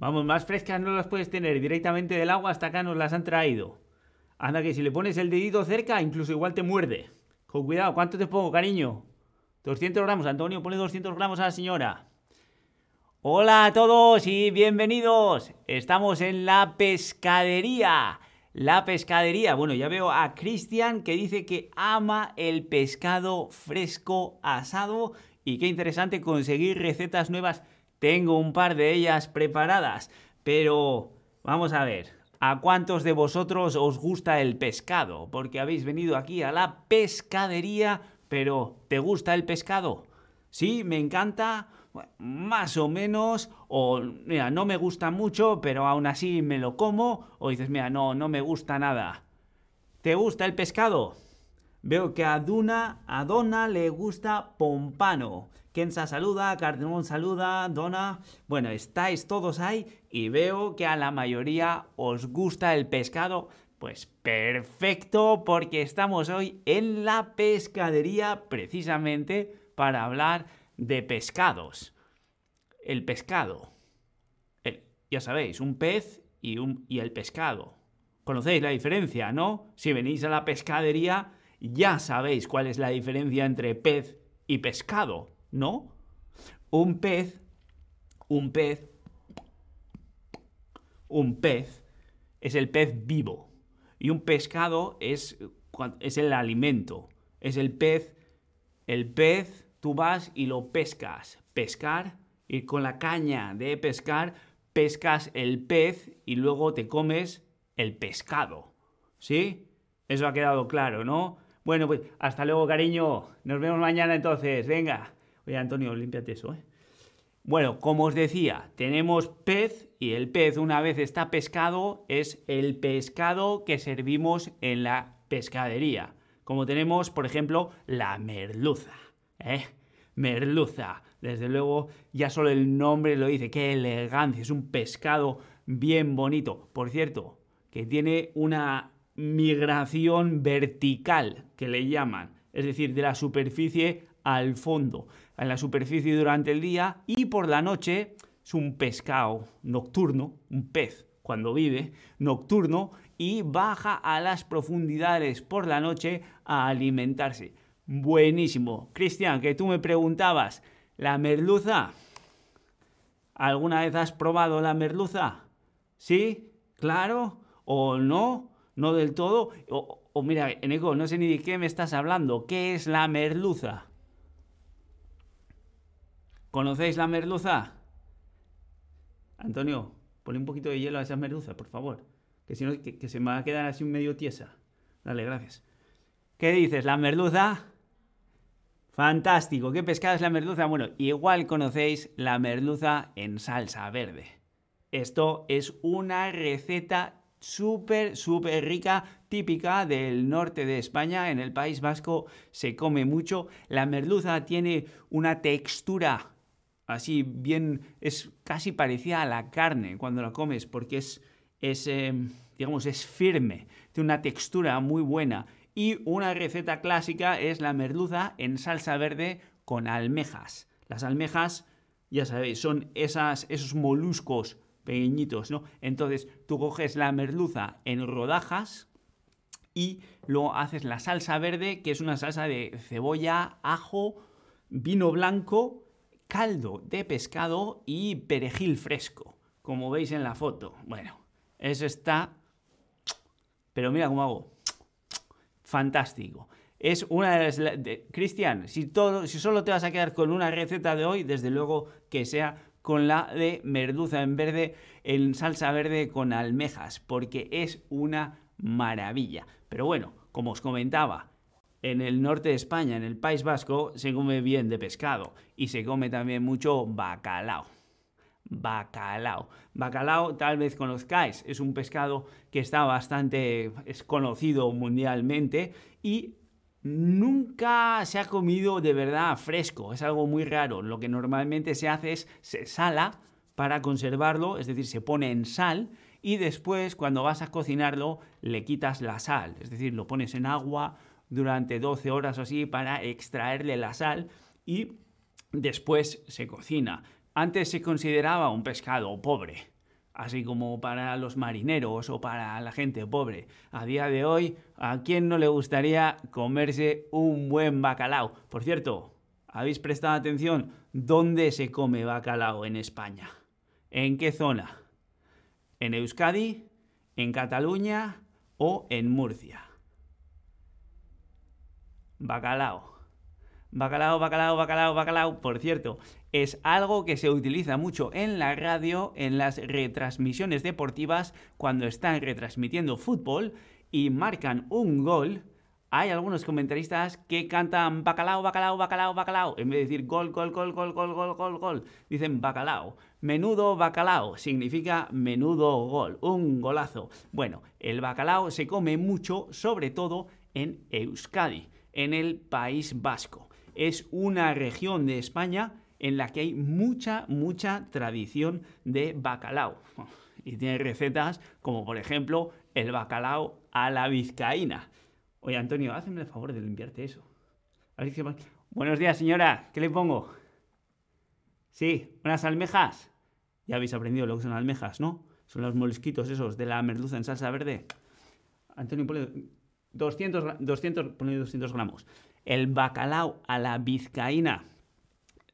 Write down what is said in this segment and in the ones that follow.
Vamos, más frescas no las puedes tener directamente del agua hasta acá nos las han traído. Anda que si le pones el dedito cerca, incluso igual te muerde. Con cuidado, ¿cuánto te pongo, cariño? 200 gramos, Antonio, pone 200 gramos a la señora. Hola a todos y bienvenidos. Estamos en la pescadería. La pescadería. Bueno, ya veo a Cristian que dice que ama el pescado fresco asado y qué interesante conseguir recetas nuevas. Tengo un par de ellas preparadas, pero vamos a ver. ¿A cuántos de vosotros os gusta el pescado? Porque habéis venido aquí a la pescadería, pero ¿te gusta el pescado? Sí, me encanta más o menos, o mira, no me gusta mucho, pero aún así me lo como, o dices, mira, no, no me gusta nada. ¿Te gusta el pescado? Veo que a Duna, a le gusta Pompano. Kenza saluda, Cardemón saluda, Dona. Bueno, estáis todos ahí y veo que a la mayoría os gusta el pescado. Pues perfecto, porque estamos hoy en la pescadería precisamente para hablar de pescados. El pescado. ya sabéis, un pez y, un, y el pescado. Conocéis la diferencia, ¿no? Si venís a la pescadería, ya sabéis cuál es la diferencia entre pez y pescado, ¿no? Un pez, un pez, un pez es el pez vivo y un pescado es, es el alimento, es el pez, el pez tú vas y lo pescas. Pescar, y con la caña de pescar, pescas el pez y luego te comes el pescado. ¿Sí? Eso ha quedado claro, ¿no? Bueno, pues hasta luego, cariño. Nos vemos mañana entonces. Venga. Oye, Antonio, límpiate eso, ¿eh? Bueno, como os decía, tenemos pez y el pez una vez está pescado es el pescado que servimos en la pescadería. Como tenemos, por ejemplo, la merluza. ¿eh? Merluza. Desde luego, ya solo el nombre lo dice. Qué elegancia. Es un pescado bien bonito. Por cierto, que tiene una migración vertical, que le llaman. Es decir, de la superficie al fondo. En la superficie durante el día y por la noche es un pescado nocturno, un pez cuando vive, nocturno, y baja a las profundidades por la noche a alimentarse. Buenísimo. Cristian, que tú me preguntabas, ¿la merluza? ¿Alguna vez has probado la merluza? ¿Sí? ¿Claro? ¿O no? ¿No del todo? O, mira, Eneco, no sé ni de qué me estás hablando. ¿Qué es la merluza? ¿Conocéis la merluza? Antonio, ponle un poquito de hielo a esa merluza, por favor. Que si no, que, que se me va a quedar así medio tiesa. Dale, gracias. ¿Qué dices? ¿La merluza? Fantástico, ¿qué pescado es la merluza? Bueno, igual conocéis la merluza en salsa verde. Esto es una receta súper, súper rica, típica del norte de España. En el País Vasco se come mucho. La merluza tiene una textura así bien, es casi parecida a la carne cuando la comes porque es, es em, digamos, es firme, tiene una textura muy buena y una receta clásica es la merluza en salsa verde con almejas. Las almejas, ya sabéis, son esos moluscos pequeñitos, ¿no? Entonces tú coges la merluza en rodajas y luego haces la salsa verde, que es una salsa de cebolla, ajo, vino blanco, caldo de pescado y perejil fresco, como veis en la foto. Bueno, eso está... Pero mira cómo hago fantástico. Es una de las... Cristian, si, todo, si solo te vas a quedar con una receta de hoy, desde luego que sea con la de merluza en verde, en salsa verde con almejas, porque es una maravilla. Pero bueno, como os comentaba, en el norte de España, en el País Vasco, se come bien de pescado y se come también mucho bacalao bacalao. Bacalao tal vez conozcáis, es un pescado que está bastante es conocido mundialmente y nunca se ha comido de verdad fresco, es algo muy raro. Lo que normalmente se hace es se sala para conservarlo, es decir, se pone en sal y después cuando vas a cocinarlo le quitas la sal, es decir, lo pones en agua durante 12 horas o así para extraerle la sal y después se cocina. Antes se consideraba un pescado pobre, así como para los marineros o para la gente pobre. A día de hoy, ¿a quién no le gustaría comerse un buen bacalao? Por cierto, ¿habéis prestado atención dónde se come bacalao en España? ¿En qué zona? ¿En Euskadi? ¿En Cataluña? ¿O en Murcia? Bacalao. Bacalao, bacalao, bacalao, bacalao. Por cierto, es algo que se utiliza mucho en la radio, en las retransmisiones deportivas, cuando están retransmitiendo fútbol y marcan un gol. Hay algunos comentaristas que cantan bacalao, bacalao, bacalao, bacalao. En vez de decir gol, gol, gol, gol, gol, gol, gol, gol, dicen bacalao. Menudo bacalao significa menudo gol, un golazo. Bueno, el bacalao se come mucho, sobre todo en Euskadi, en el País Vasco es una región de España en la que hay mucha, mucha tradición de bacalao. Y tiene recetas como, por ejemplo, el bacalao a la vizcaína. Oye, Antonio, hazme el favor de limpiarte eso. Buenos días, señora. ¿Qué le pongo? Sí, unas almejas. Ya habéis aprendido lo que son almejas, ¿no? Son los molusquitos esos de la merluza en salsa verde. Antonio, ponle 200, 200, ponle 200 gramos el bacalao a la vizcaína.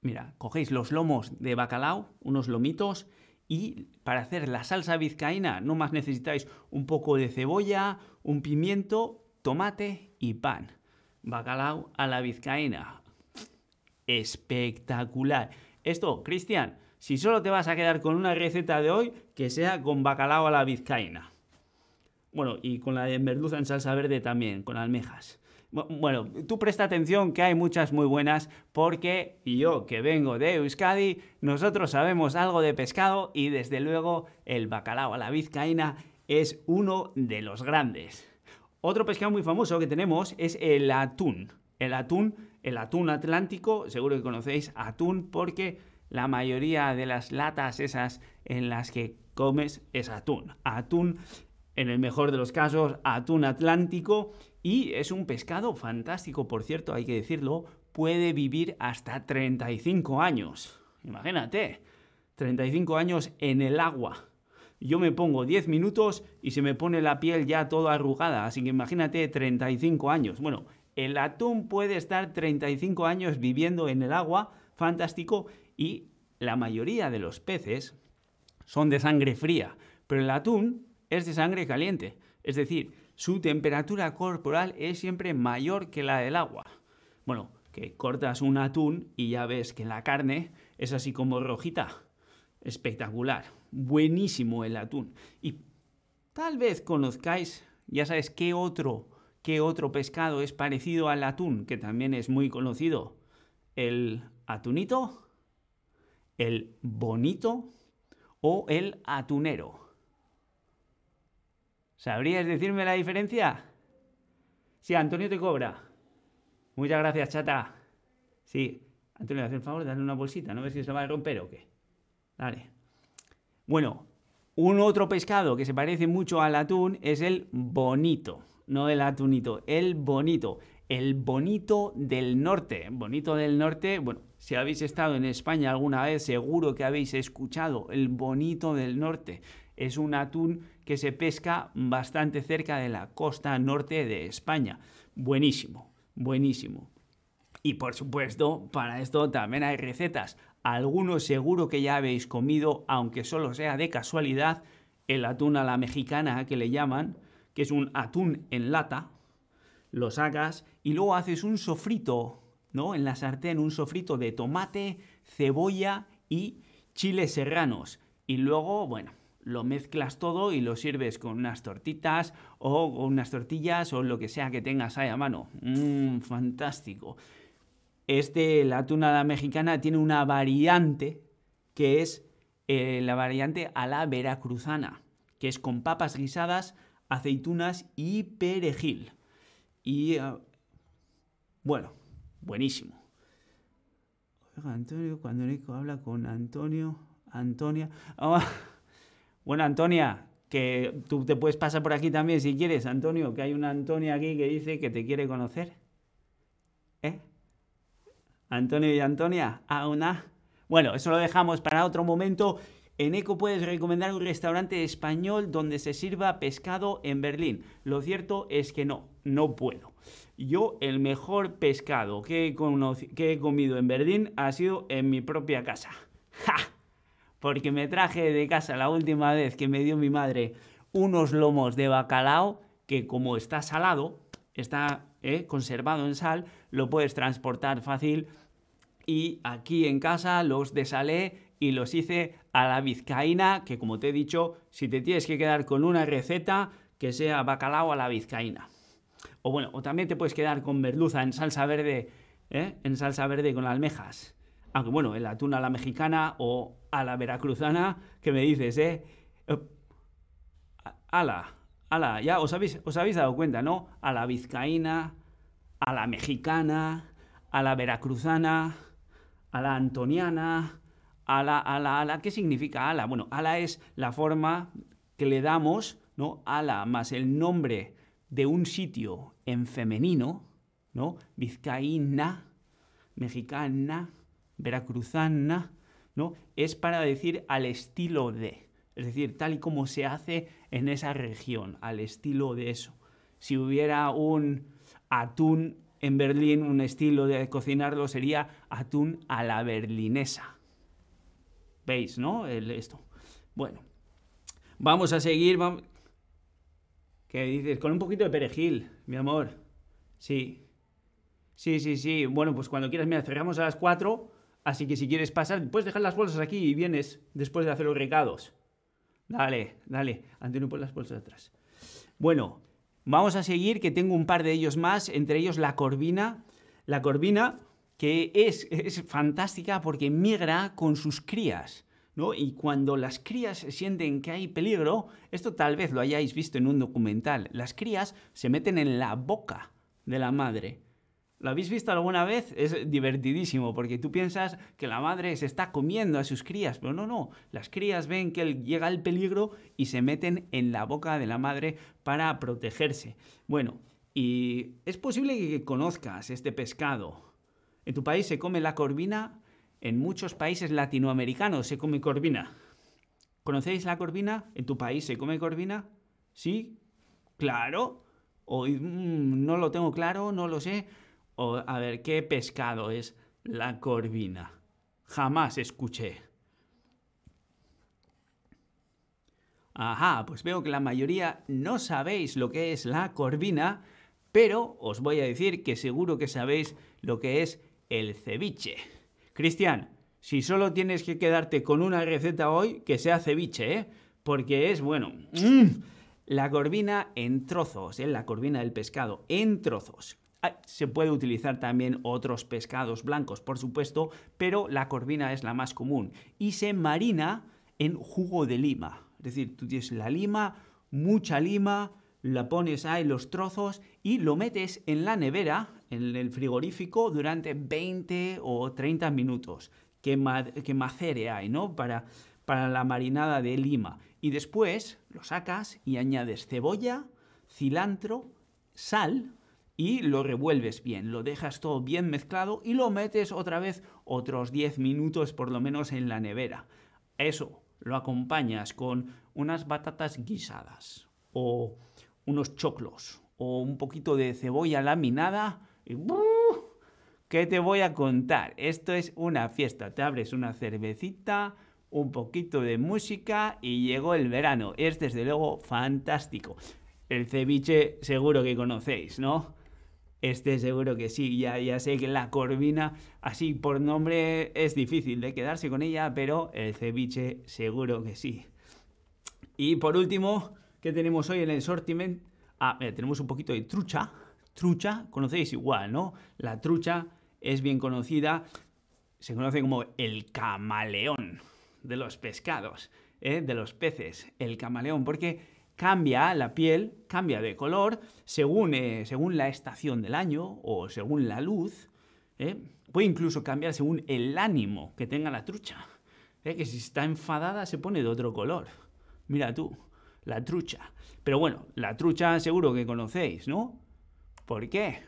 Mira, cogéis los lomos de bacalao, unos lomitos, y para hacer la salsa vizcaína no más necesitáis un poco de cebolla, un pimiento, tomate y pan. Bacalao a la vizcaína. Espectacular. Esto, Cristian, si solo te vas a quedar con una receta de hoy, que sea con bacalao a la vizcaína. Bueno, y con la de merluza en salsa verde también, con almejas. Bueno, tú presta atención que hay muchas muy buenas porque yo que vengo de Euskadi, nosotros sabemos algo de pescado y desde luego el bacalao a la vizcaína es uno de los grandes. Otro pescado muy famoso que tenemos es el atún. El atún, el atún atlántico, seguro que conocéis atún porque la mayoría de las latas esas en las que comes es atún. Atún, en el mejor de los casos, atún atlántico y es un pescado fantástico, por cierto, hay que decirlo, puede vivir hasta 35 años. Imagínate, 35 años en el agua. Yo me pongo 10 minutos y se me pone la piel ya toda arrugada, así que imagínate 35 años. Bueno, el atún puede estar 35 años viviendo en el agua, fantástico, y la mayoría de los peces son de sangre fría, pero el atún es de sangre caliente. Es decir, su temperatura corporal es siempre mayor que la del agua. Bueno, que cortas un atún y ya ves que la carne es así como rojita. Espectacular. Buenísimo el atún. Y tal vez conozcáis, ya sabes, qué otro, qué otro pescado es parecido al atún, que también es muy conocido. El atunito, el bonito o el atunero. ¿Sabrías decirme la diferencia? Sí, Antonio te cobra. Muchas gracias, chata. Sí, Antonio, hace el favor de darle una bolsita, no ves si se va a romper o qué. Dale. Bueno, un otro pescado que se parece mucho al atún es el bonito. No el atunito, el bonito. El bonito del norte. Bonito del norte, bueno, si habéis estado en España alguna vez, seguro que habéis escuchado el bonito del norte. Es un atún que se pesca bastante cerca de la costa norte de España. Buenísimo, buenísimo. Y por supuesto, para esto también hay recetas. Algunos seguro que ya habéis comido, aunque solo sea de casualidad, el atún a la mexicana que le llaman, que es un atún en lata. Lo sacas y luego haces un sofrito, ¿no? En la sartén, un sofrito de tomate, cebolla y chiles serranos. Y luego, bueno, lo mezclas todo y lo sirves con unas tortitas o unas tortillas o lo que sea que tengas ahí a mano. Mmm, fantástico. Este, la tunada mexicana, tiene una variante que es eh, la variante a la veracruzana, que es con papas guisadas, aceitunas y perejil. Y eh, bueno, buenísimo. Antonio, cuando Nico habla con Antonio, Antonia. Ah, bueno, Antonia, que tú te puedes pasar por aquí también si quieres, Antonio, que hay una Antonia aquí que dice que te quiere conocer. ¿Eh? Antonio y Antonia, a una. Bueno, eso lo dejamos para otro momento. En Eco puedes recomendar un restaurante español donde se sirva pescado en Berlín. Lo cierto es que no, no puedo. Yo el mejor pescado que he, comido en Berlín ha sido en mi propia casa. ¡Ja! Porque me traje de casa la última vez que me dio mi madre unos lomos de bacalao que como está salado, está eh, conservado en sal, lo puedes transportar fácil. Y aquí en casa los desalé y los hice a la vizcaína, que como te he dicho, si te tienes que quedar con una receta, que sea bacalao a la vizcaína. O bueno, o también te puedes quedar con merluza en salsa verde, ¿eh? en salsa verde con almejas. Aunque bueno, el atún a la mexicana o a la veracruzana, que me dices, ¿eh? Ala, ala, ya os habéis, os habéis dado cuenta, ¿no? A la vizcaína, a la mexicana, a la veracruzana, a la antoniana, ala, ala, ala. ¿Qué significa ala? Bueno, ala es la forma que le damos, ¿no? Ala más el nombre de un sitio en femenino, ¿no? Vizcaína, mexicana, veracruzana, ¿no? Es para decir al estilo de, es decir, tal y como se hace en esa región, al estilo de eso. Si hubiera un atún en Berlín, un estilo de cocinarlo sería atún a la berlinesa. ¿Veis, no? esto. Bueno, vamos a seguir. ¿Qué dices? Con un poquito de perejil, mi amor. Sí. Sí, sí, sí. Bueno, pues cuando quieras, mira, cerramos a las 4. Así que si quieres pasar, puedes dejar las bolsas aquí y vienes después de hacer los recados. Dale, dale. Antonio, pon las bolsas atrás. Bueno, vamos a seguir, que tengo un par de ellos más, entre ellos la corvina. La corvina, que es, es fantástica porque migra con sus crías. ¿no? Y cuando las crías sienten que hay peligro, esto tal vez lo hayáis visto en un documental, las crías se meten en la boca de la madre. ¿Lo habéis visto alguna vez? Es divertidísimo porque tú piensas que la madre se está comiendo a sus crías, pero no, no. Las crías ven que llega el peligro y se meten en la boca de la madre para protegerse. Bueno, y es posible que conozcas este pescado. En tu país se come la corvina, en muchos países latinoamericanos se come corvina. ¿Conocéis la corvina? ¿En tu país se come corvina? ¿Sí? Claro. O, mm, no lo tengo claro, no lo sé. A ver, ¿qué pescado es la corvina? Jamás escuché. Ajá, pues veo que la mayoría no sabéis lo que es la corvina, pero os voy a decir que seguro que sabéis lo que es el ceviche. Cristian, si solo tienes que quedarte con una receta hoy, que sea ceviche, ¿eh? Porque es, bueno, mm, la corvina en trozos, ¿eh? la corvina del pescado en trozos. Se puede utilizar también otros pescados blancos, por supuesto, pero la corvina es la más común y se marina en jugo de lima. Es decir, tú tienes la lima, mucha lima, la pones ahí los trozos y lo metes en la nevera, en el frigorífico, durante 20 o 30 minutos. Que, macere ahí, ¿no? Para, para la marinada de lima. Y después lo sacas y añades cebolla, cilantro, sal y lo revuelves bien. Lo dejas todo bien mezclado y lo metes otra vez otros 10 minutos por lo menos en la nevera. Eso lo acompañas con unas batatas guisadas o unos choclos o un poquito de cebolla laminada y ¿qué te voy a contar? Esto es una fiesta. Te abres una cervecita, un poquito de música y llegó el verano. Es desde luego fantástico. El ceviche seguro que conocéis, ¿no? Este seguro que sí, ya, ya sé que la corvina, así por nombre, es difícil de quedarse con ella, pero el ceviche seguro que sí. Y por último, ¿Qué tenemos hoy en el sortiment? Ah, tenemos un poquito de trucha. Trucha, conocéis igual, ¿no? La trucha es bien conocida, se conoce como el camaleón de los pescados, ¿eh? de los peces, el camaleón, porque cambia la piel, cambia de color según, eh, según la estación del año o según la luz. ¿eh? Puede incluso cambiar según el ánimo que tenga la trucha. ¿eh? Que si está enfadada se pone de otro color. Mira tú la trucha. Pero bueno, la trucha seguro que conocéis, ¿no? ¿Por qué?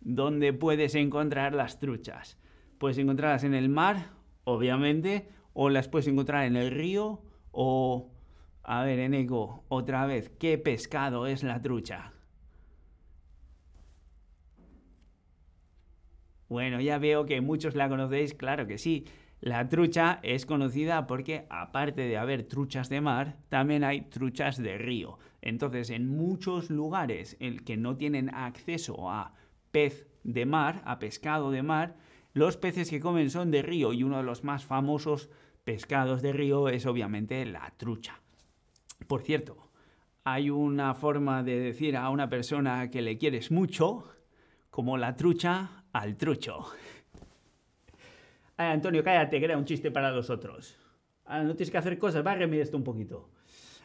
¿Dónde puedes encontrar las truchas? Puedes encontrarlas en el mar, obviamente, o las puedes encontrar en el río o... A ver, Eneco, otra vez, ¿qué pescado es la trucha? Bueno, ya veo que muchos la conocéis, claro que sí. La trucha es conocida porque, aparte de haber truchas de mar, también hay truchas de río. Entonces, en muchos lugares en que no tienen acceso a pez de mar, a pescado de mar, los peces que comen son de río y uno de los más famosos pescados de río es obviamente la trucha. Por cierto, hay una forma de decir a una persona que le quieres mucho, como la trucha al trucho. Antonio, cállate, que era un chiste para los otros. Ahora no tienes que hacer cosas, bárreme esto un poquito.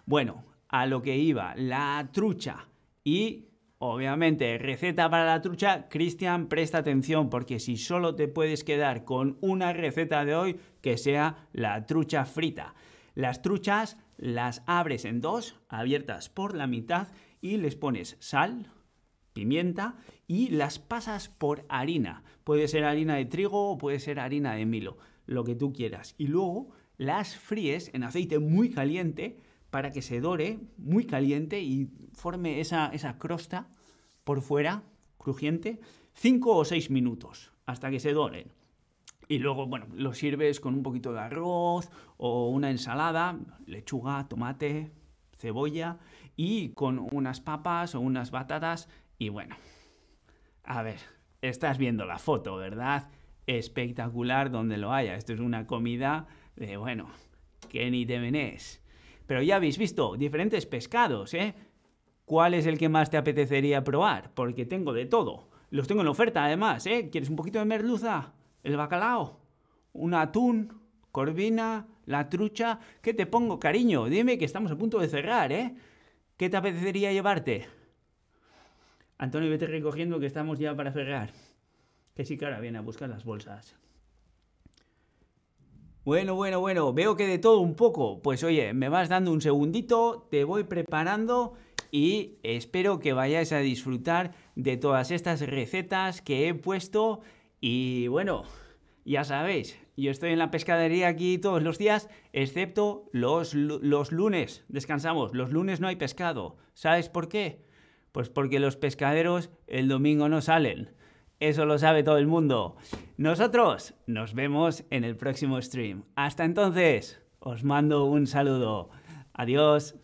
Bueno, a lo que iba, la trucha. Y, obviamente, receta para la trucha, Cristian, presta atención, porque si solo te puedes quedar con una receta de hoy, que sea la trucha frita. Las truchas las abres en dos, abiertas por la mitad, y les pones sal, pimienta y las pasas por harina. Puede ser harina de trigo o puede ser harina de milo, lo que tú quieras. Y luego las fríes en aceite muy caliente para que se dore muy caliente y forme esa, esa crosta por fuera, crujiente, 5 o 6 minutos hasta que se doren. Y luego, bueno, lo sirves con un poquito de arroz o una ensalada, lechuga, tomate, cebolla y con unas papas o unas batatas y bueno, a ver, estás viendo la foto, ¿verdad? Espectacular donde lo haya. Esto es una comida de, bueno, que ni te venés. Pero ya habéis visto diferentes pescados, ¿eh? ¿Cuál es el que más te apetecería probar? Porque tengo de todo. Los tengo en oferta además, ¿eh? ¿Quieres un poquito de merluza? ¿El bacalao? ¿Un atún? ¿Corvina? ¿La trucha? ¿Qué te pongo, cariño? Dime que estamos a punto de cerrar, ¿eh? ¿Qué te apetecería llevarte? Antonio, vete recogiendo que estamos ya para cerrar. Que sí, cara, viene a buscar las bolsas. Bueno, bueno, bueno, veo que de todo un poco. Pues oye, me vas dando un segundito, te voy preparando y espero que vayáis a disfrutar de todas estas recetas que he puesto. Y bueno, ya sabéis, yo estoy en la pescadería aquí todos los días, excepto los, los lunes. Descansamos, los lunes no hay pescado. ¿Sabes por qué? Pues porque los pescaderos el domingo no salen. Eso lo sabe todo el mundo. Nosotros nos vemos en el próximo stream. Hasta entonces, os mando un saludo. Adiós.